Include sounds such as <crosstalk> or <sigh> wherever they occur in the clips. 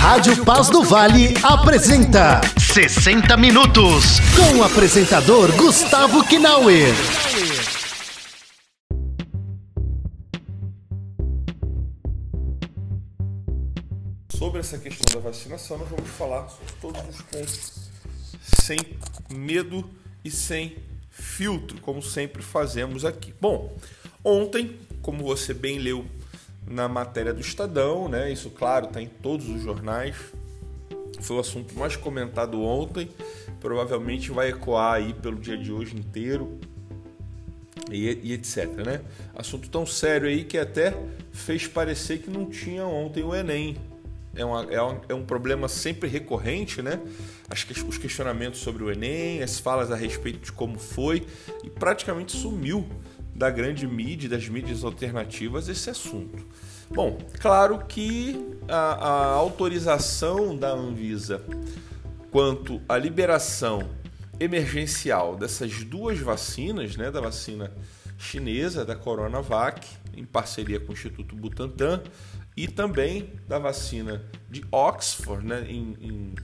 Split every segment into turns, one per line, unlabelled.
Rádio Paz do Vale apresenta 60 minutos com o apresentador Gustavo Kinauer.
Sobre essa questão da vacinação, nós vamos falar sobre todos os pontos sem medo e sem filtro, como sempre fazemos aqui. Bom, ontem, como você bem leu na matéria do Estadão, né? Isso, claro, está em todos os jornais. Foi o assunto mais comentado ontem. Provavelmente vai ecoar aí pelo dia de hoje inteiro e, e etc, né? Assunto tão sério aí que até fez parecer que não tinha ontem o Enem. É, uma, é, um, é um problema sempre recorrente, né? As, os questionamentos sobre o Enem, as falas a respeito de como foi, e praticamente sumiu da grande mídia, das mídias alternativas, esse assunto. Bom, claro que a, a autorização da Anvisa quanto à liberação emergencial dessas duas vacinas, né, da vacina chinesa, da Coronavac, em parceria com o Instituto Butantan, e também da vacina de Oxford, né, em, em,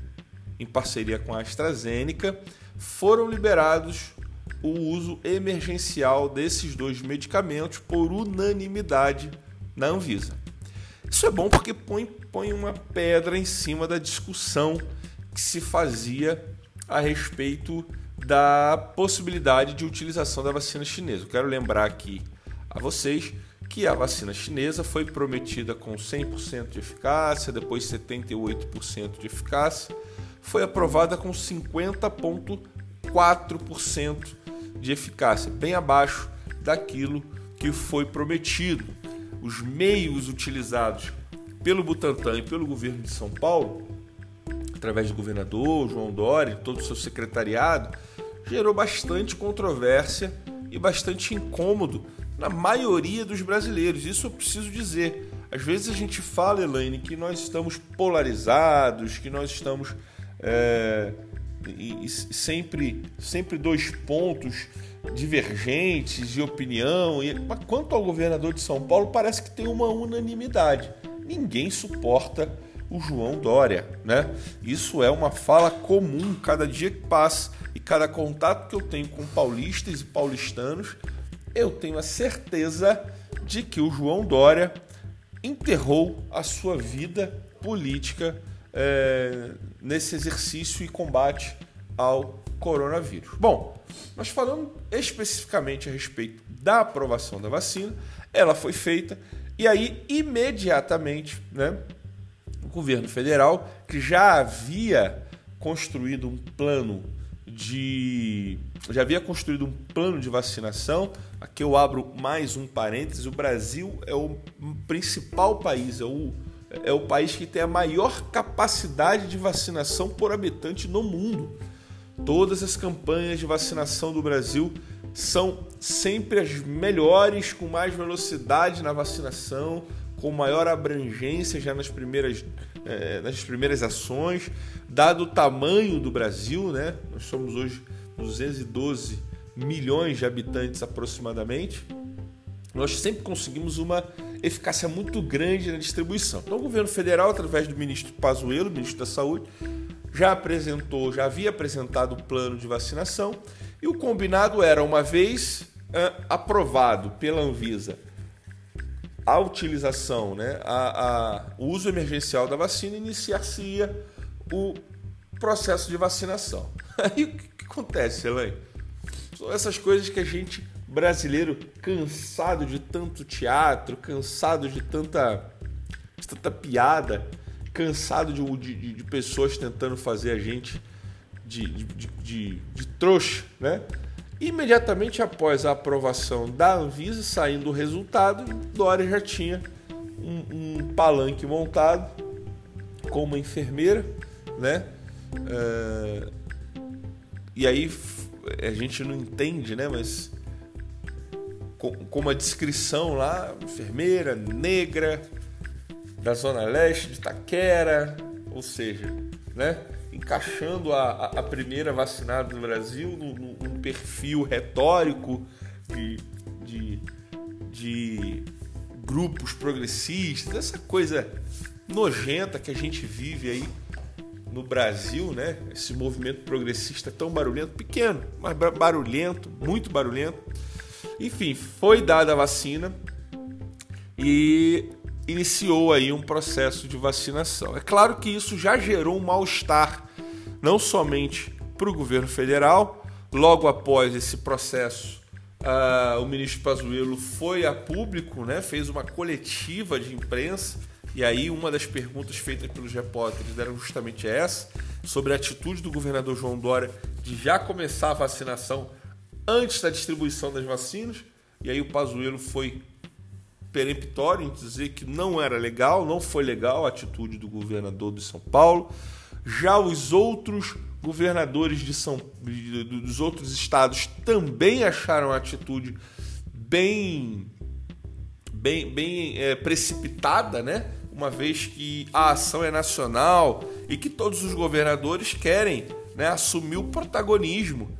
em parceria com a AstraZeneca, foram liberados o uso emergencial desses dois medicamentos por unanimidade na Anvisa. Isso é bom porque põe, põe uma pedra em cima da discussão que se fazia a respeito da possibilidade de utilização da vacina chinesa. Eu quero lembrar aqui a vocês que a vacina chinesa foi prometida com 100% de eficácia, depois 78% de eficácia, foi aprovada com 50,4% de eficácia, bem abaixo daquilo que foi prometido. Os meios utilizados pelo Butantan e pelo governo de São Paulo, através do governador João Dória e todo o seu secretariado, gerou bastante controvérsia e bastante incômodo na maioria dos brasileiros. Isso eu preciso dizer. Às vezes a gente fala, Elaine, que nós estamos polarizados, que nós estamos é, e, e sempre, sempre dois pontos divergentes de opinião. E, mas quanto ao governador de São Paulo, parece que tem uma unanimidade. Ninguém suporta o João Dória, né? Isso é uma fala comum cada dia que passa e cada contato que eu tenho com paulistas e paulistanos, eu tenho a certeza de que o João Dória enterrou a sua vida política é, nesse exercício e combate ao coronavírus. Bom, mas falando especificamente a respeito da aprovação da vacina, ela foi feita e aí imediatamente, né, o governo federal que já havia construído um plano de já havia construído um plano de vacinação. Aqui eu abro mais um parêntese. O Brasil é o principal país, é o é o país que tem a maior capacidade de vacinação por habitante no mundo. Todas as campanhas de vacinação do Brasil são sempre as melhores, com mais velocidade na vacinação, com maior abrangência já nas primeiras, eh, nas primeiras ações, dado o tamanho do Brasil, né? Nós somos hoje 212 milhões de habitantes aproximadamente. Nós sempre conseguimos uma eficácia muito grande na distribuição. Então, o governo federal, através do ministro Pazuello, ministro da Saúde, já apresentou, já havia apresentado o plano de vacinação e o combinado era, uma vez uh, aprovado pela Anvisa a utilização, né, a, a, o uso emergencial da vacina, iniciar-se-ia o processo de vacinação. <laughs> Aí o que, que acontece, Elaine? São essas coisas que a gente brasileiro cansado de tanto teatro, cansado de tanta, de tanta piada, cansado de, de, de, pessoas tentando fazer a gente de, de, de, trouxa, né? Imediatamente após a aprovação da Anvisa, saindo o resultado, Dória já tinha um, um palanque montado com uma enfermeira, né? Uh, e aí a gente não entende, né? Mas com, uma descrição lá, enfermeira, negra, da zona leste de Taquera, ou seja, né, encaixando a, a, primeira vacinada no Brasil num, num perfil retórico de, de, de, grupos progressistas, essa coisa nojenta que a gente vive aí no Brasil, né? Esse movimento progressista tão barulhento, pequeno, mas barulhento, muito barulhento. Enfim, foi dada a vacina e iniciou aí um processo de vacinação. É claro que isso já gerou um mal-estar, não somente para o governo federal. Logo após esse processo, uh, o ministro Pazuello foi a público, né, fez uma coletiva de imprensa, e aí uma das perguntas feitas pelos repórteres era justamente essa, sobre a atitude do governador João Dória de já começar a vacinação antes da distribuição das vacinas, e aí o Pazuello foi peremptório em dizer que não era legal, não foi legal a atitude do governador de São Paulo. Já os outros governadores de São, dos outros estados também acharam a atitude bem, bem, bem é, precipitada, né? Uma vez que a ação é nacional e que todos os governadores querem né, assumir o protagonismo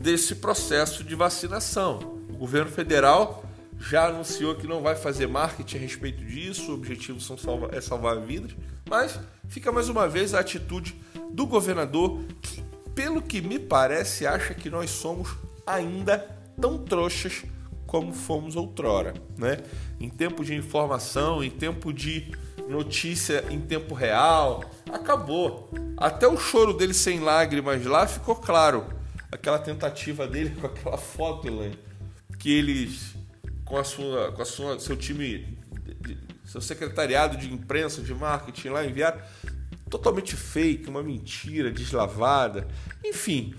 desse processo de vacinação. O governo federal já anunciou que não vai fazer marketing a respeito disso, o objetivo são salva, é salvar vidas, mas fica mais uma vez a atitude do governador que, pelo que me parece, acha que nós somos ainda tão trouxas como fomos outrora, né? Em tempo de informação, em tempo de notícia em tempo real, acabou. Até o choro dele sem lágrimas lá ficou claro. Aquela tentativa dele <laughs> com aquela foto, Elaine, que eles com a sua, com a sua, seu time, seu secretariado de imprensa, de marketing lá enviar totalmente fake, uma mentira, deslavada, enfim.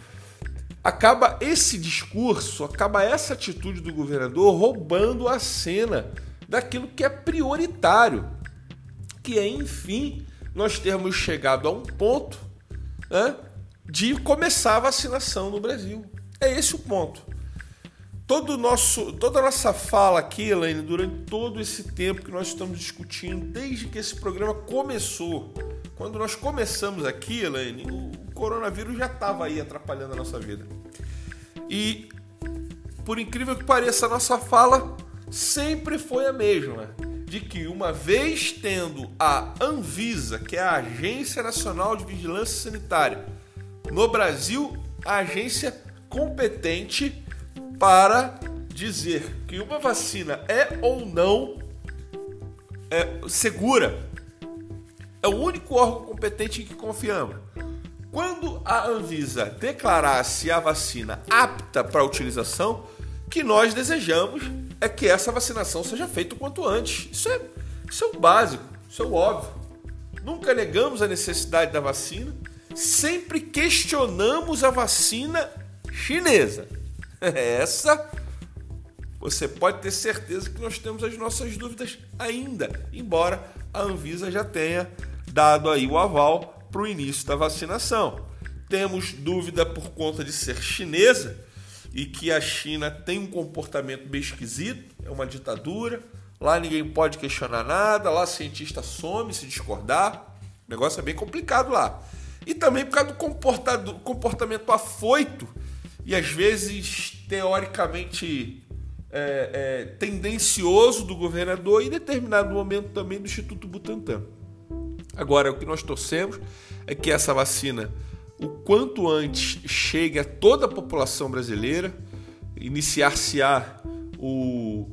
Acaba esse discurso, acaba essa atitude do governador roubando a cena daquilo que é prioritário, que é, enfim, nós termos chegado a um ponto né, de começar a vacinação no Brasil. É esse o ponto todo nosso, toda a nossa fala aqui, Elaine, durante todo esse tempo que nós estamos discutindo, desde que esse programa começou, quando nós começamos aqui, Elaine, o coronavírus já estava aí atrapalhando a nossa vida. E, por incrível que pareça, a nossa fala sempre foi a mesma, de que uma vez tendo a Anvisa, que é a Agência Nacional de Vigilância Sanitária, no Brasil, a agência competente para dizer que uma vacina é ou não é, segura. É o único órgão competente em que confiamos. Quando a Anvisa declarasse a vacina apta para utilização, que nós desejamos é que essa vacinação seja feita o quanto antes. Isso é, isso é o básico, isso é o óbvio. Nunca negamos a necessidade da vacina, sempre questionamos a vacina chinesa. <laughs> Essa você pode ter certeza que nós temos as nossas dúvidas ainda, embora a Anvisa já tenha dado aí o aval para o início da vacinação. Temos dúvida por conta de ser chinesa e que a China tem um comportamento bem esquisito, é uma ditadura. Lá ninguém pode questionar nada, lá cientista some se discordar. O negócio é bem complicado lá. E também por causa do comportamento afoito e às vezes teoricamente é, é, tendencioso do governador e em determinado momento também do Instituto Butantan. Agora, o que nós torcemos é que essa vacina, o quanto antes, chegue a toda a população brasileira, iniciar-se-á o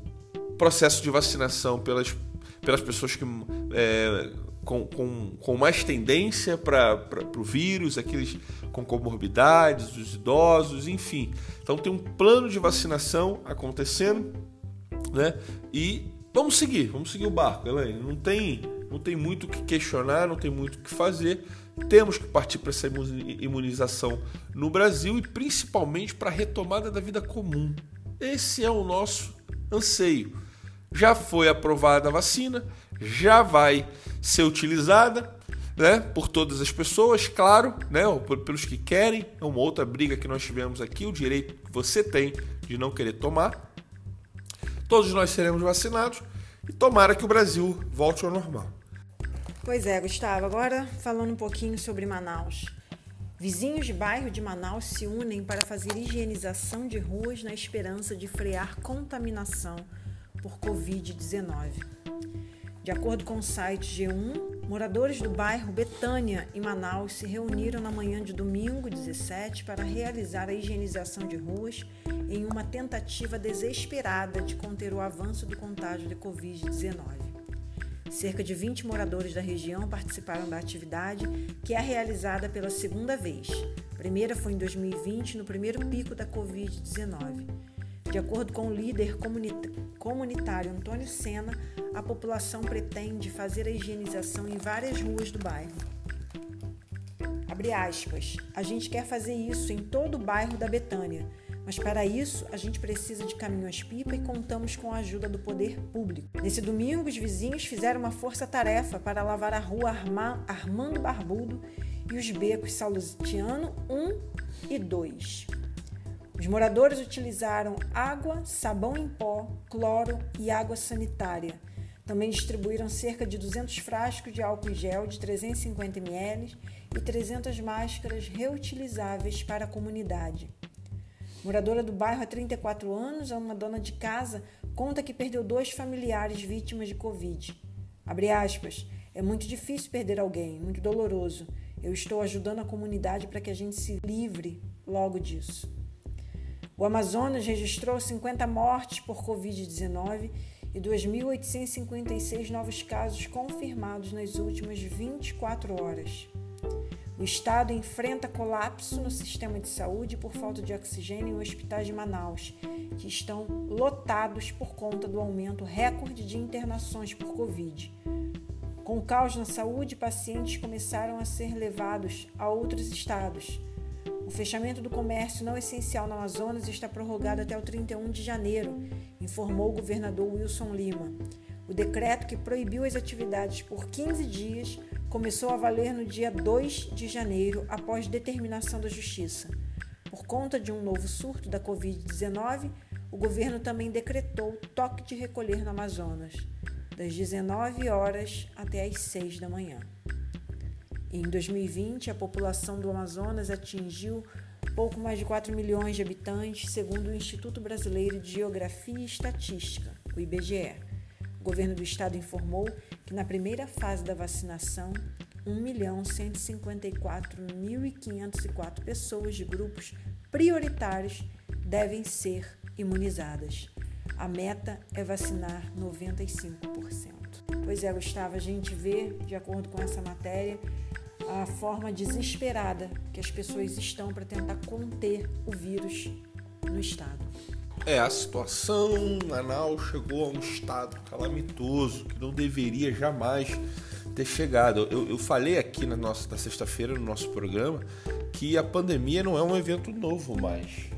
processo de vacinação pelas, pelas pessoas que é, com, com, com mais tendência para o vírus, aqueles com comorbidades, os idosos, enfim. Então tem um plano de vacinação acontecendo, né? E vamos seguir, vamos seguir o barco, Elaine. Não tem, não tem muito o que questionar, não tem muito o que fazer. Temos que partir para essa imunização no Brasil e principalmente para a retomada da vida comum. Esse é o nosso anseio. Já foi aprovada a vacina, já vai ser utilizada né, por todas as pessoas, claro, né, pelos que querem. É uma outra briga que nós tivemos aqui, o direito que você tem de não querer tomar. Todos nós seremos vacinados e tomara que o Brasil volte ao normal.
Pois é, Gustavo. Agora falando um pouquinho sobre Manaus. Vizinhos de bairro de Manaus se unem para fazer higienização de ruas na esperança de frear contaminação por Covid-19. De acordo com o site G1, Moradores do bairro Betânia, em Manaus, se reuniram na manhã de domingo 17 para realizar a higienização de ruas em uma tentativa desesperada de conter o avanço do contágio de Covid-19. Cerca de 20 moradores da região participaram da atividade, que é realizada pela segunda vez. A primeira foi em 2020, no primeiro pico da Covid-19. De acordo com o líder comunitário Antônio Sena, a população pretende fazer a higienização em várias ruas do bairro. Abre aspas. A gente quer fazer isso em todo o bairro da Betânia, mas para isso a gente precisa de caminhões-pipa e contamos com a ajuda do poder público. Nesse domingo, os vizinhos fizeram uma força-tarefa para lavar a rua Armando Barbudo e os becos Salutiano 1 e 2. Os moradores utilizaram água, sabão em pó, cloro e água sanitária. Também distribuíram cerca de 200 frascos de álcool gel de 350 ml e 300 máscaras reutilizáveis para a comunidade. Moradora do bairro há 34 anos, uma dona de casa, conta que perdeu dois familiares vítimas de Covid. Abre aspas, é muito difícil perder alguém, muito doloroso. Eu estou ajudando a comunidade para que a gente se livre logo disso. O Amazonas registrou 50 mortes por Covid-19 e 2.856 novos casos confirmados nas últimas 24 horas. O estado enfrenta colapso no sistema de saúde por falta de oxigênio em hospitais de Manaus, que estão lotados por conta do aumento recorde de internações por Covid. Com o caos na saúde, pacientes começaram a ser levados a outros estados o fechamento do comércio não essencial no Amazonas está prorrogado até o 31 de janeiro, informou o governador Wilson Lima. O decreto que proibiu as atividades por 15 dias começou a valer no dia 2 de janeiro, após determinação da Justiça. Por conta de um novo surto da Covid-19, o governo também decretou toque de recolher no Amazonas, das 19 horas até as 6 da manhã. Em 2020, a população do Amazonas atingiu pouco mais de 4 milhões de habitantes, segundo o Instituto Brasileiro de Geografia e Estatística, o IBGE. O governo do estado informou que na primeira fase da vacinação, 1.154.504 pessoas de grupos prioritários devem ser imunizadas. A meta é vacinar 95%. Pois é, Gustavo, a gente vê, de acordo com essa matéria, a forma desesperada que as pessoas estão para tentar conter o vírus no estado.
É, a situação Manaus chegou a um estado calamitoso que não deveria jamais ter chegado. Eu, eu falei aqui na, nossa, na sexta-feira no nosso programa que a pandemia não é um evento novo mais.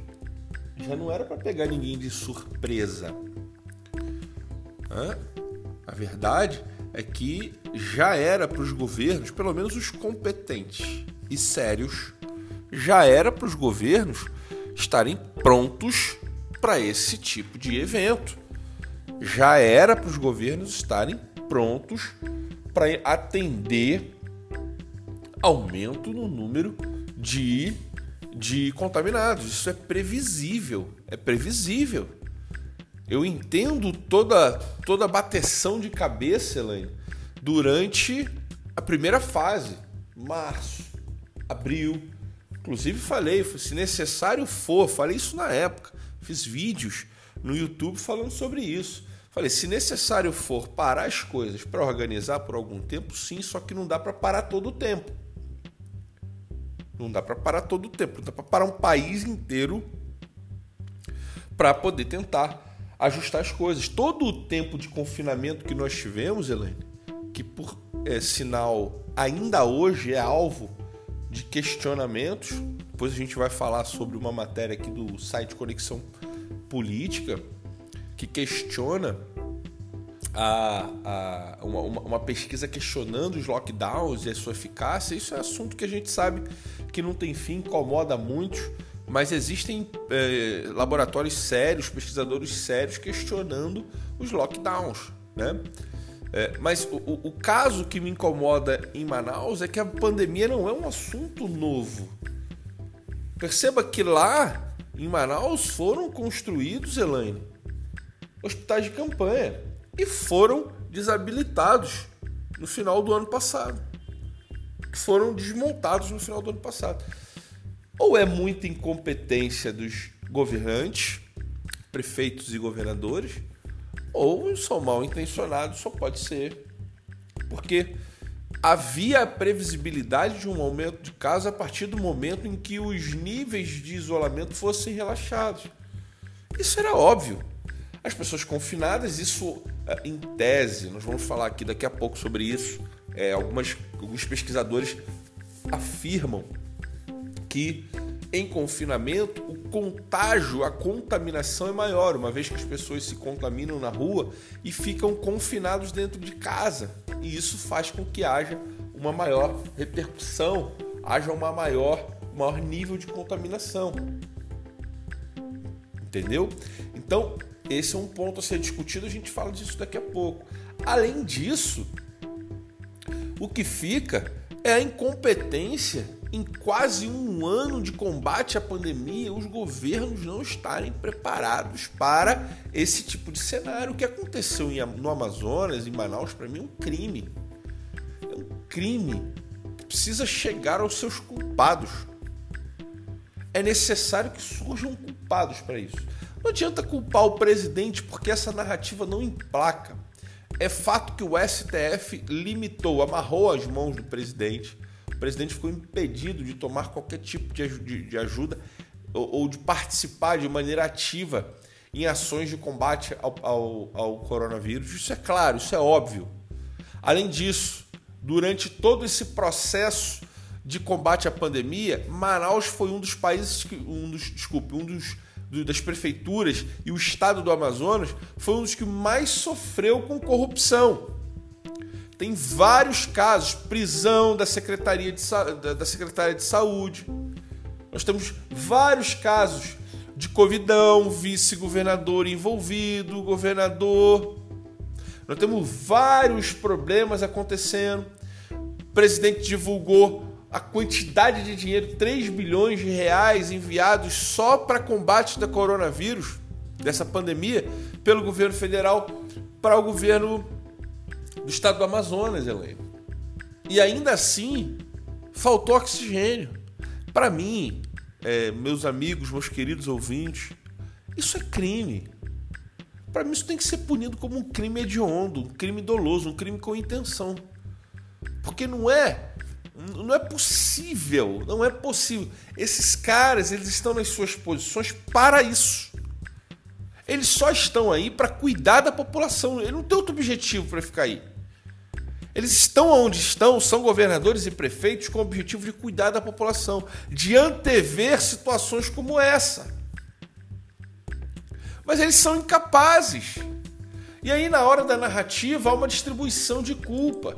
Já não era para pegar ninguém de surpresa. Hã? A verdade é que já era para os governos, pelo menos os competentes e sérios, já era para os governos estarem prontos para esse tipo de evento. Já era para os governos estarem prontos para atender aumento no número de, de contaminados. Isso é previsível, é previsível. Eu entendo toda toda a bateção de cabeça, Elaine, durante a primeira fase, março, abril. Inclusive falei, se necessário for, falei isso na época, fiz vídeos no YouTube falando sobre isso. Falei, se necessário for parar as coisas para organizar por algum tempo, sim, só que não dá para parar todo o tempo. Não dá para parar todo o tempo, não dá para parar um país inteiro para poder tentar ajustar as coisas. Todo o tempo de confinamento que nós tivemos, Elaine, que por é, sinal ainda hoje é alvo de questionamentos, depois a gente vai falar sobre uma matéria aqui do site Conexão Política, que questiona a, a, uma, uma, pesquisa questionando os lockdowns e a sua eficácia. Isso é assunto que a gente sabe que não tem fim, incomoda muitos mas existem é, laboratórios sérios, pesquisadores sérios questionando os lockdowns, né? É, mas o, o, caso que me incomoda em Manaus é que a pandemia não é um assunto novo. Perceba que lá em Manaus foram construídos, Elaine, hospitais de campanha e foram desabilitados no final do ano passado. Foram desmontados no final do ano passado. Ou é muita incompetência dos governantes, prefeitos e governadores, ou são mal intencionados, só pode ser porque havia a previsibilidade de um aumento de casos a partir do momento em que os níveis de isolamento fossem relaxados. Isso era óbvio. As pessoas confinadas, isso eh, em tese, nós vamos falar aqui daqui a pouco sobre isso. É, algumas, alguns pesquisadores afirmam que em confinamento o contágio, a contaminação é maior, uma vez que as pessoas se contaminam na rua e ficam confinados dentro de casa. E isso faz com que haja uma maior repercussão, haja uma maior, maior nível de contaminação. Entendeu? Então, esse é um ponto a ser discutido, a gente fala disso daqui a pouco. Além disso, o que fica é a incompetência em quase um ano de combate à pandemia, os governos não estarem preparados para esse tipo de cenário. O que aconteceu no Amazonas, em Manaus, para mim é um crime. É um crime que precisa chegar aos seus culpados. É necessário que surjam culpados para isso. Não adianta culpar o presidente porque essa narrativa não emplaca. É fato que o STF limitou, amarrou as mãos do presidente. O presidente ficou impedido de tomar qualquer tipo de ajuda ou de participar de maneira ativa em ações de combate ao, ao, ao coronavírus. Isso é claro, isso é óbvio. Além disso, durante todo esse processo de combate à pandemia, Manaus foi um dos países que, um dos, desculpe, um dos das prefeituras e o estado do Amazonas foi um dos que mais sofreu com corrupção. Tem vários casos, prisão da Secretaria de, da Secretaria de Saúde. Nós temos vários casos de covidão, vice-governador envolvido, governador. Nós temos vários problemas acontecendo. O presidente divulgou a quantidade de dinheiro, 3 bilhões de reais enviados só para combate da coronavírus, dessa pandemia, pelo governo federal para o governo do estado do Amazonas, Helena. E ainda assim, faltou oxigênio. Para mim, é, meus amigos, meus queridos ouvintes, isso é crime. Para mim, isso tem que ser punido como um crime hediondo, um crime doloso, um crime com intenção. Porque não é não é possível, não é possível. Esses caras, eles estão nas suas posições para isso. Eles só estão aí para cuidar da população. Ele não tem outro objetivo para ficar aí. Eles estão onde estão, são governadores e prefeitos com o objetivo de cuidar da população, de antever situações como essa. Mas eles são incapazes. E aí, na hora da narrativa, há uma distribuição de culpa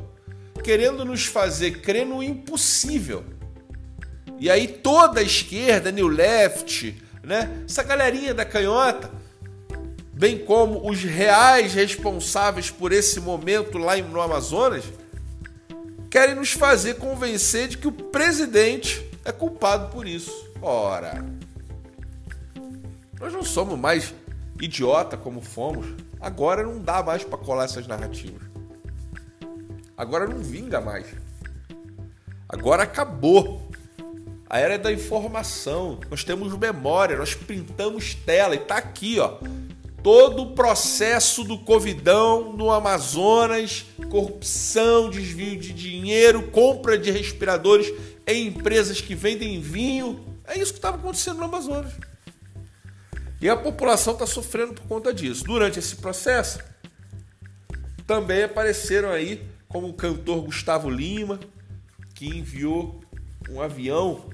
querendo nos fazer crer no impossível. E aí toda a esquerda, New Left, né? Essa galerinha da canhota, bem como os reais responsáveis por esse momento lá no Amazonas, querem nos fazer convencer de que o presidente é culpado por isso. Ora, nós não somos mais idiota como fomos. Agora não dá mais para colar essas narrativas. Agora não vinga mais. Agora acabou. A era da informação. Nós temos memória, nós printamos tela e tá aqui, ó. Todo o processo do Covidão no Amazonas, corrupção, desvio de dinheiro, compra de respiradores em empresas que vendem vinho. É isso que estava acontecendo no Amazonas. E a população está sofrendo por conta disso. Durante esse processo, também apareceram aí como o cantor Gustavo Lima, que enviou um avião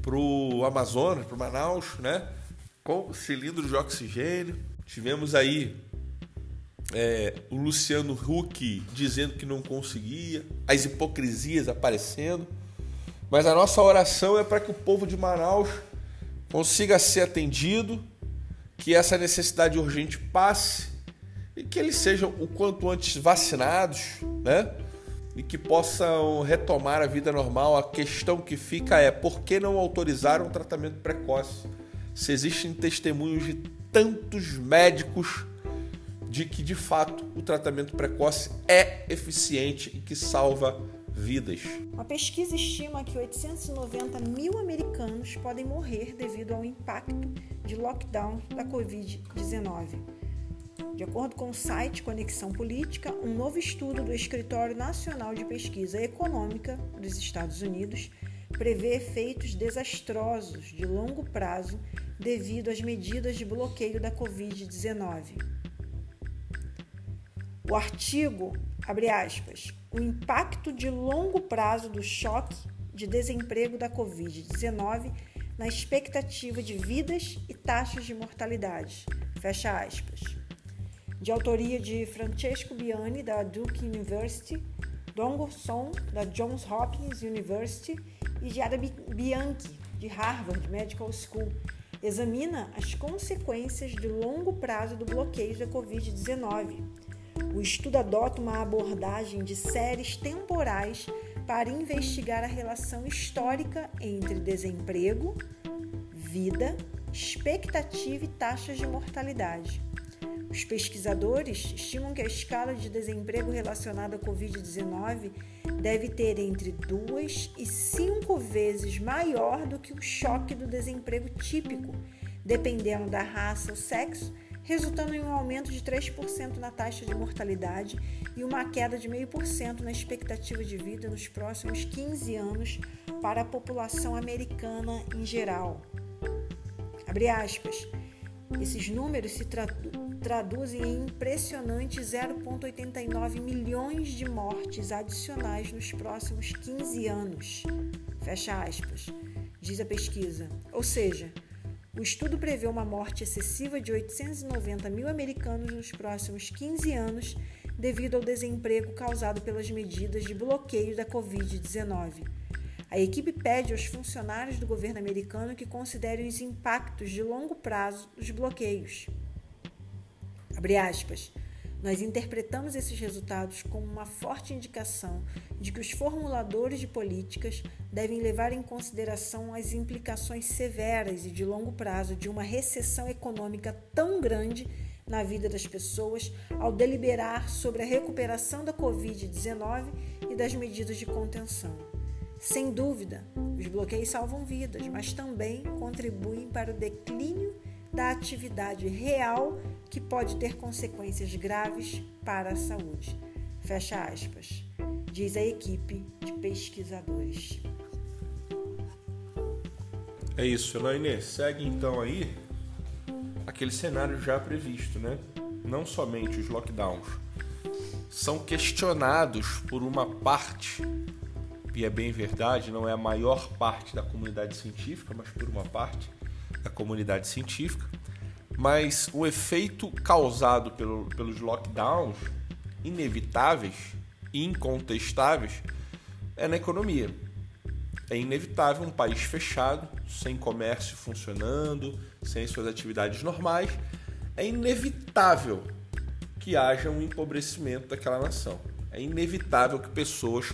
para o Amazonas, para Manaus, né? Com cilindro de oxigênio. Tivemos aí é, o Luciano Huck dizendo que não conseguia, as hipocrisias aparecendo. Mas a nossa oração é para que o povo de Manaus consiga ser atendido, que essa necessidade urgente passe e que eles sejam o quanto antes vacinados, né? E que possam retomar a vida normal. A questão que fica é por que não autorizaram o tratamento precoce? Se existem testemunhos de tantos médicos de que de fato o tratamento precoce é eficiente e que salva vidas.
Uma pesquisa estima que 890 mil americanos podem morrer devido ao impacto de lockdown da Covid-19. De acordo com o site Conexão Política, um novo estudo do Escritório Nacional de Pesquisa Econômica dos Estados Unidos prevê efeitos desastrosos de longo prazo devido às medidas de bloqueio da Covid-19. O artigo, abre aspas, o impacto de longo prazo do choque de desemprego da Covid-19 na expectativa de vidas e taxas de mortalidade, fecha aspas. De autoria de Francesco Biani, da Duke University, Dong Song, da Johns Hopkins University e de Ada Bianchi, de Harvard Medical School, examina as consequências de longo prazo do bloqueio da Covid-19. O estudo adota uma abordagem de séries temporais para investigar a relação histórica entre desemprego, vida, expectativa e taxas de mortalidade. Os pesquisadores estimam que a escala de desemprego relacionada à Covid-19 deve ter entre duas e cinco vezes maior do que o choque do desemprego típico, dependendo da raça ou sexo, resultando em um aumento de 3% na taxa de mortalidade e uma queda de 0,5% na expectativa de vida nos próximos 15 anos para a população americana em geral. Abre aspas. Esses números se traduzem traduzem em impressionantes 0,89 milhões de mortes adicionais nos próximos 15 anos. Fecha aspas, diz a pesquisa. Ou seja, o estudo prevê uma morte excessiva de 890 mil americanos nos próximos 15 anos devido ao desemprego causado pelas medidas de bloqueio da Covid-19. A equipe pede aos funcionários do governo americano que considerem os impactos de longo prazo dos bloqueios. Abre aspas. Nós interpretamos esses resultados como uma forte indicação de que os formuladores de políticas devem levar em consideração as implicações severas e de longo prazo de uma recessão econômica tão grande na vida das pessoas ao deliberar sobre a recuperação da Covid-19 e das medidas de contenção. Sem dúvida, os bloqueios salvam vidas, mas também contribuem para o declínio da atividade real que pode ter consequências graves para a saúde. Fecha aspas, diz a equipe de pesquisadores.
É isso, Elaine. Segue então aí aquele cenário já previsto, né? Não somente os lockdowns são questionados por uma parte, e é bem verdade, não é a maior parte da comunidade científica, mas por uma parte da comunidade científica, mas o efeito causado pelo, pelos lockdowns inevitáveis e incontestáveis é na economia. É inevitável um país fechado, sem comércio funcionando, sem suas atividades normais, é inevitável que haja um empobrecimento daquela nação. É inevitável que pessoas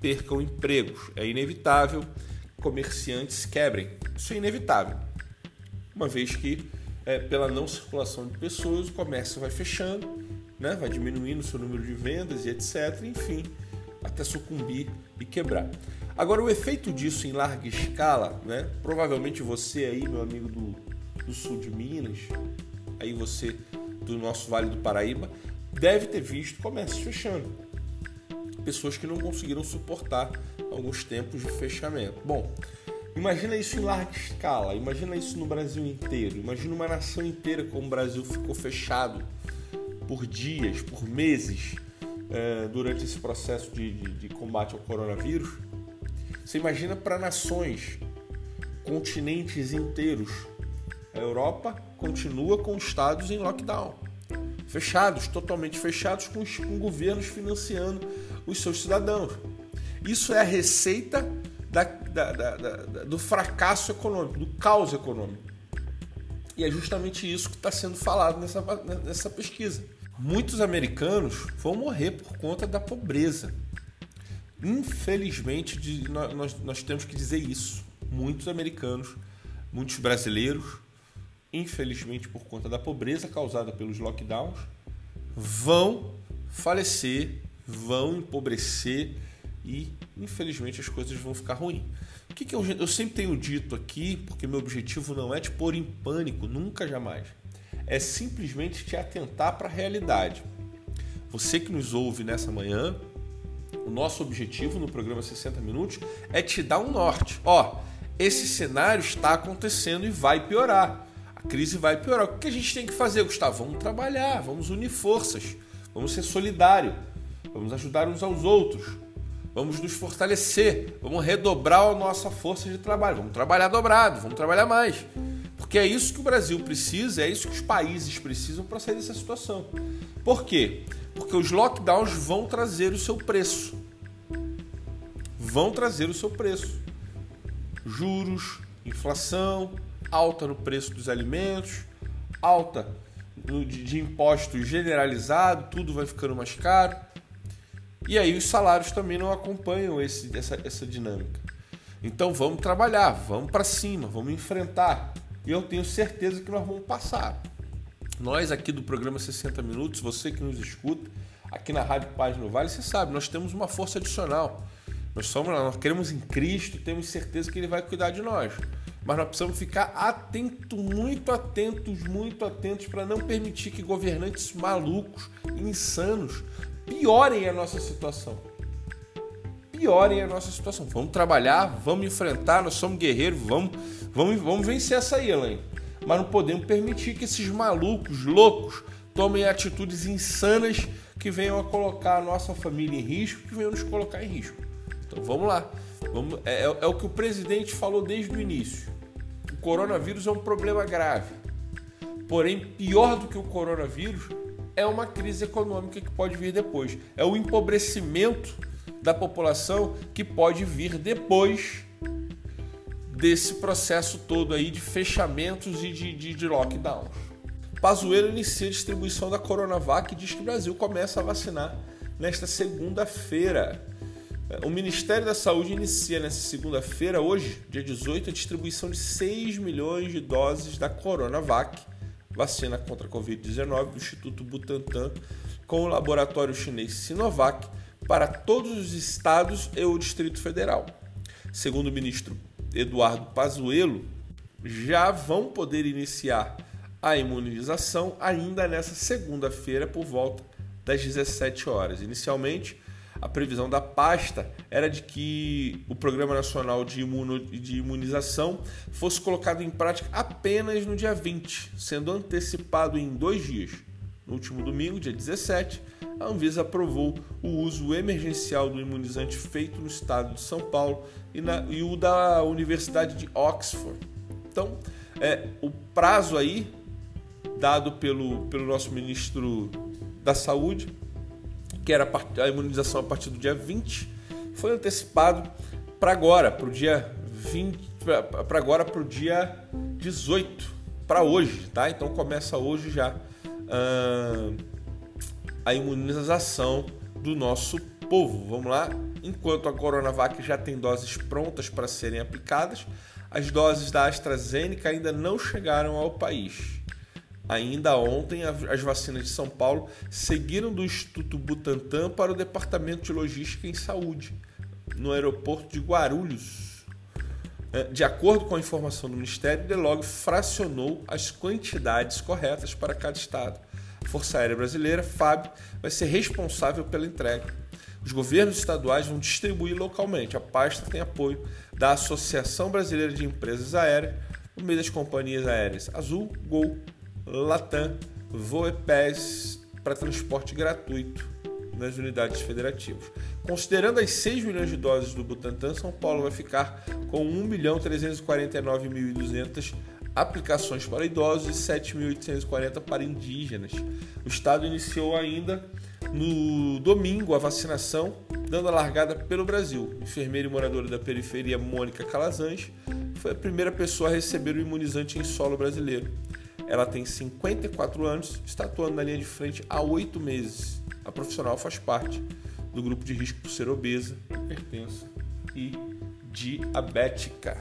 percam empregos. É inevitável que comerciantes quebrem. Isso é inevitável. Uma vez que é, pela não circulação de pessoas, o comércio vai fechando, né? vai diminuindo o seu número de vendas e etc. Enfim, até sucumbir e quebrar. Agora, o efeito disso em larga escala, né? provavelmente você aí, meu amigo do, do sul de Minas, aí você do nosso Vale do Paraíba, deve ter visto comércio fechando. Pessoas que não conseguiram suportar alguns tempos de fechamento. Bom, Imagina isso em larga escala, imagina isso no Brasil inteiro, imagina uma nação inteira como o Brasil ficou fechado por dias, por meses é, durante esse processo de, de, de combate ao coronavírus. Você imagina para nações, continentes inteiros. A Europa continua com estados em lockdown, fechados, totalmente fechados, com, com governos financiando os seus cidadãos. Isso é a receita da, da, da, do fracasso econômico, do caos econômico. E é justamente isso que está sendo falado nessa, nessa pesquisa. Muitos americanos vão morrer por conta da pobreza. Infelizmente, de, nós, nós temos que dizer isso. Muitos americanos, muitos brasileiros, infelizmente por conta da pobreza causada pelos lockdowns, vão falecer, vão empobrecer e infelizmente as coisas vão ficar ruins. O que, que eu, eu sempre tenho dito aqui, porque meu objetivo não é te pôr em pânico, nunca jamais. É simplesmente te atentar para a realidade. Você que nos ouve nessa manhã, o nosso objetivo no programa 60 Minutos é te dar um norte. Ó, esse cenário está acontecendo e vai piorar. A crise vai piorar. O que a gente tem que fazer, Gustavo? Vamos trabalhar, vamos unir forças, vamos ser solidários, vamos ajudar uns aos outros, vamos nos fortalecer, vamos redobrar a nossa força de trabalho, vamos trabalhar dobrado, vamos trabalhar mais. Porque é isso que o Brasil precisa, é isso que os países precisam para sair dessa situação. Por quê? Porque os lockdowns vão trazer o seu preço. Vão trazer o seu preço. Juros, inflação, alta no preço dos alimentos, alta de impostos generalizado, tudo vai ficando mais caro. E aí os salários também não acompanham esse, essa, essa dinâmica. Então vamos trabalhar, vamos para cima, vamos enfrentar. E eu tenho certeza que nós vamos passar. Nós aqui do programa 60 Minutos, você que nos escuta, aqui na Rádio Paz no Vale, você sabe, nós temos uma força adicional. Nós somos, nós queremos em Cristo, temos certeza que Ele vai cuidar de nós. Mas nós precisamos ficar atentos, muito atentos, muito atentos para não permitir que governantes malucos, insanos, piorem a nossa situação. Piorem a nossa situação. Vamos trabalhar, vamos enfrentar, nós somos guerreiros, vamos, vamos, vamos vencer essa aí, Elaine mas não podemos permitir que esses malucos, loucos, tomem atitudes insanas que venham a colocar a nossa família em risco, que venham nos colocar em risco. Então vamos lá. Vamos, é, é, é o que o presidente falou desde o início. O coronavírus é um problema grave. Porém, pior do que o coronavírus é uma crise econômica que pode vir depois. É o empobrecimento da população que pode vir depois desse processo todo aí de fechamentos e de, de, de lockdowns. Pazuello inicia a distribuição da Coronavac e diz que o Brasil começa a vacinar nesta segunda-feira. O Ministério da Saúde inicia nesta segunda-feira, hoje, dia 18, a distribuição de 6 milhões de doses da Coronavac, vacina contra a Covid-19 do Instituto Butantan, com o laboratório chinês Sinovac, para todos os estados e o Distrito Federal. Segundo o ministro Eduardo Pazuello já vão poder iniciar a imunização ainda nessa segunda-feira por volta das 17 horas. Inicialmente, a previsão da pasta era de que o Programa Nacional de, Imuno, de Imunização fosse colocado em prática apenas no dia 20, sendo antecipado em dois dias. No último domingo, dia 17, a Anvisa aprovou o uso emergencial do imunizante feito no estado de São Paulo e, na, e o da Universidade de Oxford. Então, é, o prazo aí, dado pelo, pelo nosso ministro da Saúde, que era a imunização a partir do dia 20, foi antecipado para agora, para o dia 20, para agora para o dia 18, para hoje, tá? Então começa hoje já uh, a imunização do nosso povo. Vamos lá? Enquanto a Coronavac já tem doses prontas para serem aplicadas, as doses da AstraZeneca ainda não chegaram ao país. Ainda ontem, as vacinas de São Paulo seguiram do Instituto Butantan para o Departamento de Logística em Saúde, no aeroporto de Guarulhos. É, de acordo com a informação do Ministério, Delog fracionou as quantidades corretas para cada estado. A Força Aérea Brasileira, FAB, vai ser responsável pela entrega. Os governos estaduais vão distribuir localmente. A pasta tem apoio da Associação Brasileira de Empresas Aéreas, no meio das companhias aéreas Azul, Gol, Latam, Voepes para transporte gratuito nas unidades federativas. Considerando as 6 milhões de doses do Butantan, São Paulo vai ficar com 1.349.200 aplicações para idosos e 7.840 para indígenas. O estado iniciou ainda no domingo a vacinação, dando a largada pelo Brasil. Enfermeira e moradora da periferia Mônica Calazans foi a primeira pessoa a receber o imunizante em solo brasileiro. Ela tem 54 anos, está atuando na linha de frente há oito meses. A profissional faz parte do grupo de risco por ser obesa, hipertensa e diabética.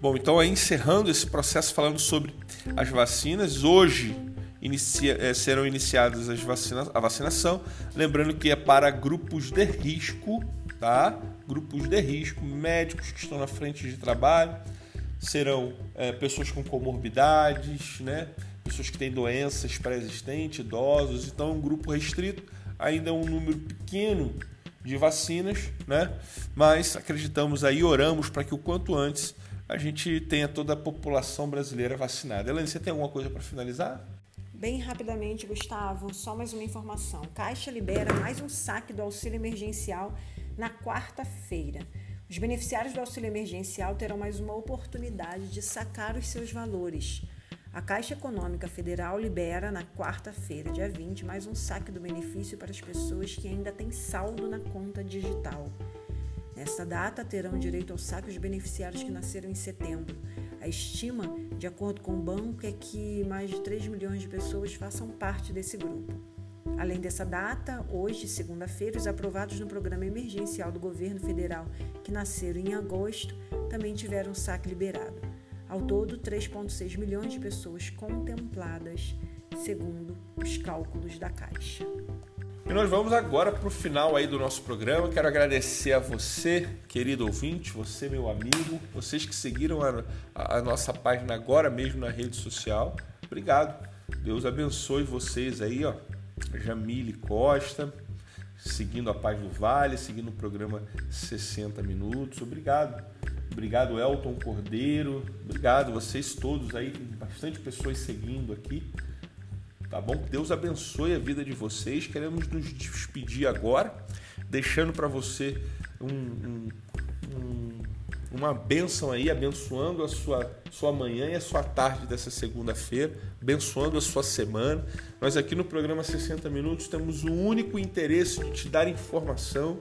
Bom, então aí encerrando esse processo falando sobre as vacinas, hoje inicia, é, serão iniciadas as vacina, a vacinação. Lembrando que é para grupos de risco, tá? Grupos de risco, médicos que estão na frente de trabalho, serão é, pessoas com comorbidades, né? Pessoas que têm doenças pré-existentes, idosos, então é um grupo restrito, ainda é um número pequeno de vacinas, né? Mas acreditamos aí, oramos para que o quanto antes a gente tenha toda a população brasileira vacinada. Elaine, você tem alguma coisa para finalizar?
Bem rapidamente, Gustavo, só mais uma informação. Caixa libera mais um saque do auxílio emergencial na quarta-feira. Os beneficiários do auxílio emergencial terão mais uma oportunidade de sacar os seus valores. A Caixa Econômica Federal libera na quarta-feira, dia 20, mais um saque do benefício para as pessoas que ainda têm saldo na conta digital. Nesta data, terão direito ao saque os beneficiários que nasceram em setembro. A estima, de acordo com o banco, é que mais de 3 milhões de pessoas façam parte desse grupo. Além dessa data, hoje, segunda-feira, os aprovados no programa emergencial do governo federal que nasceram em agosto também tiveram saque liberado. Ao todo, 3,6 milhões de pessoas contempladas, segundo os cálculos da Caixa.
E nós vamos agora para o final aí do nosso programa. Quero agradecer a você, querido ouvinte, você, meu amigo, vocês que seguiram a, a, a nossa página agora mesmo na rede social. Obrigado. Deus abençoe vocês aí, ó. Jamile Costa, seguindo a Paz do Vale, seguindo o programa 60 Minutos. Obrigado. Obrigado, Elton Cordeiro. Obrigado, vocês todos aí. Tem bastante pessoas seguindo aqui. Tá bom? Deus abençoe a vida de vocês. Queremos nos despedir agora, deixando para você um, um, um, uma bênção aí, abençoando a sua, sua manhã e a sua tarde dessa segunda-feira, abençoando a sua semana. Nós aqui no programa 60 Minutos temos o único interesse de te dar informação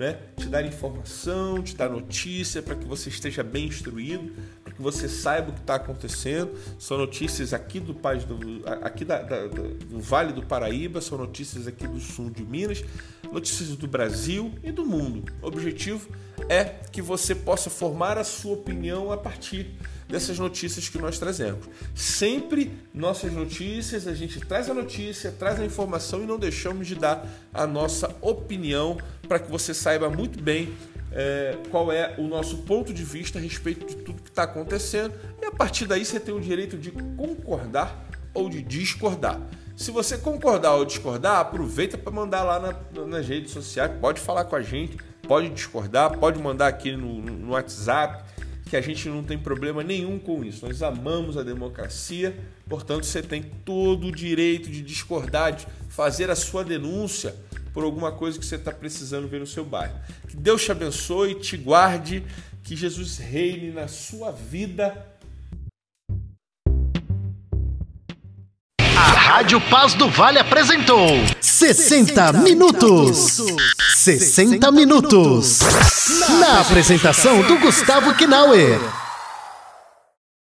né? Te dar informação, te dar notícia para que você esteja bem instruído, que você saiba o que está acontecendo. São notícias aqui do país do, aqui da, da, do Vale do Paraíba, são notícias aqui do sul de Minas, notícias do Brasil e do mundo. O objetivo é que você possa formar a sua opinião a partir dessas notícias que nós trazemos. Sempre nossas notícias, a gente traz a notícia, traz a informação e não deixamos de dar a nossa opinião para que você saiba muito bem é, qual é o nosso ponto de vista a respeito de tudo que está acontecendo e a partir daí você tem o direito de concordar ou de discordar. Se você concordar ou discordar, aproveita para mandar lá na, nas redes sociais, pode falar com a gente, pode discordar, pode mandar aqui no, no WhatsApp, que a gente não tem problema nenhum com isso. Nós amamos a democracia, portanto você tem todo o direito de discordar, de fazer a sua denúncia por alguma coisa que você está precisando ver no seu bairro. Que Deus te abençoe, te guarde, que Jesus reine na sua vida.
A Rádio Paz do Vale apresentou 60 minutos. 60 minutos. Na apresentação do Gustavo Knauer.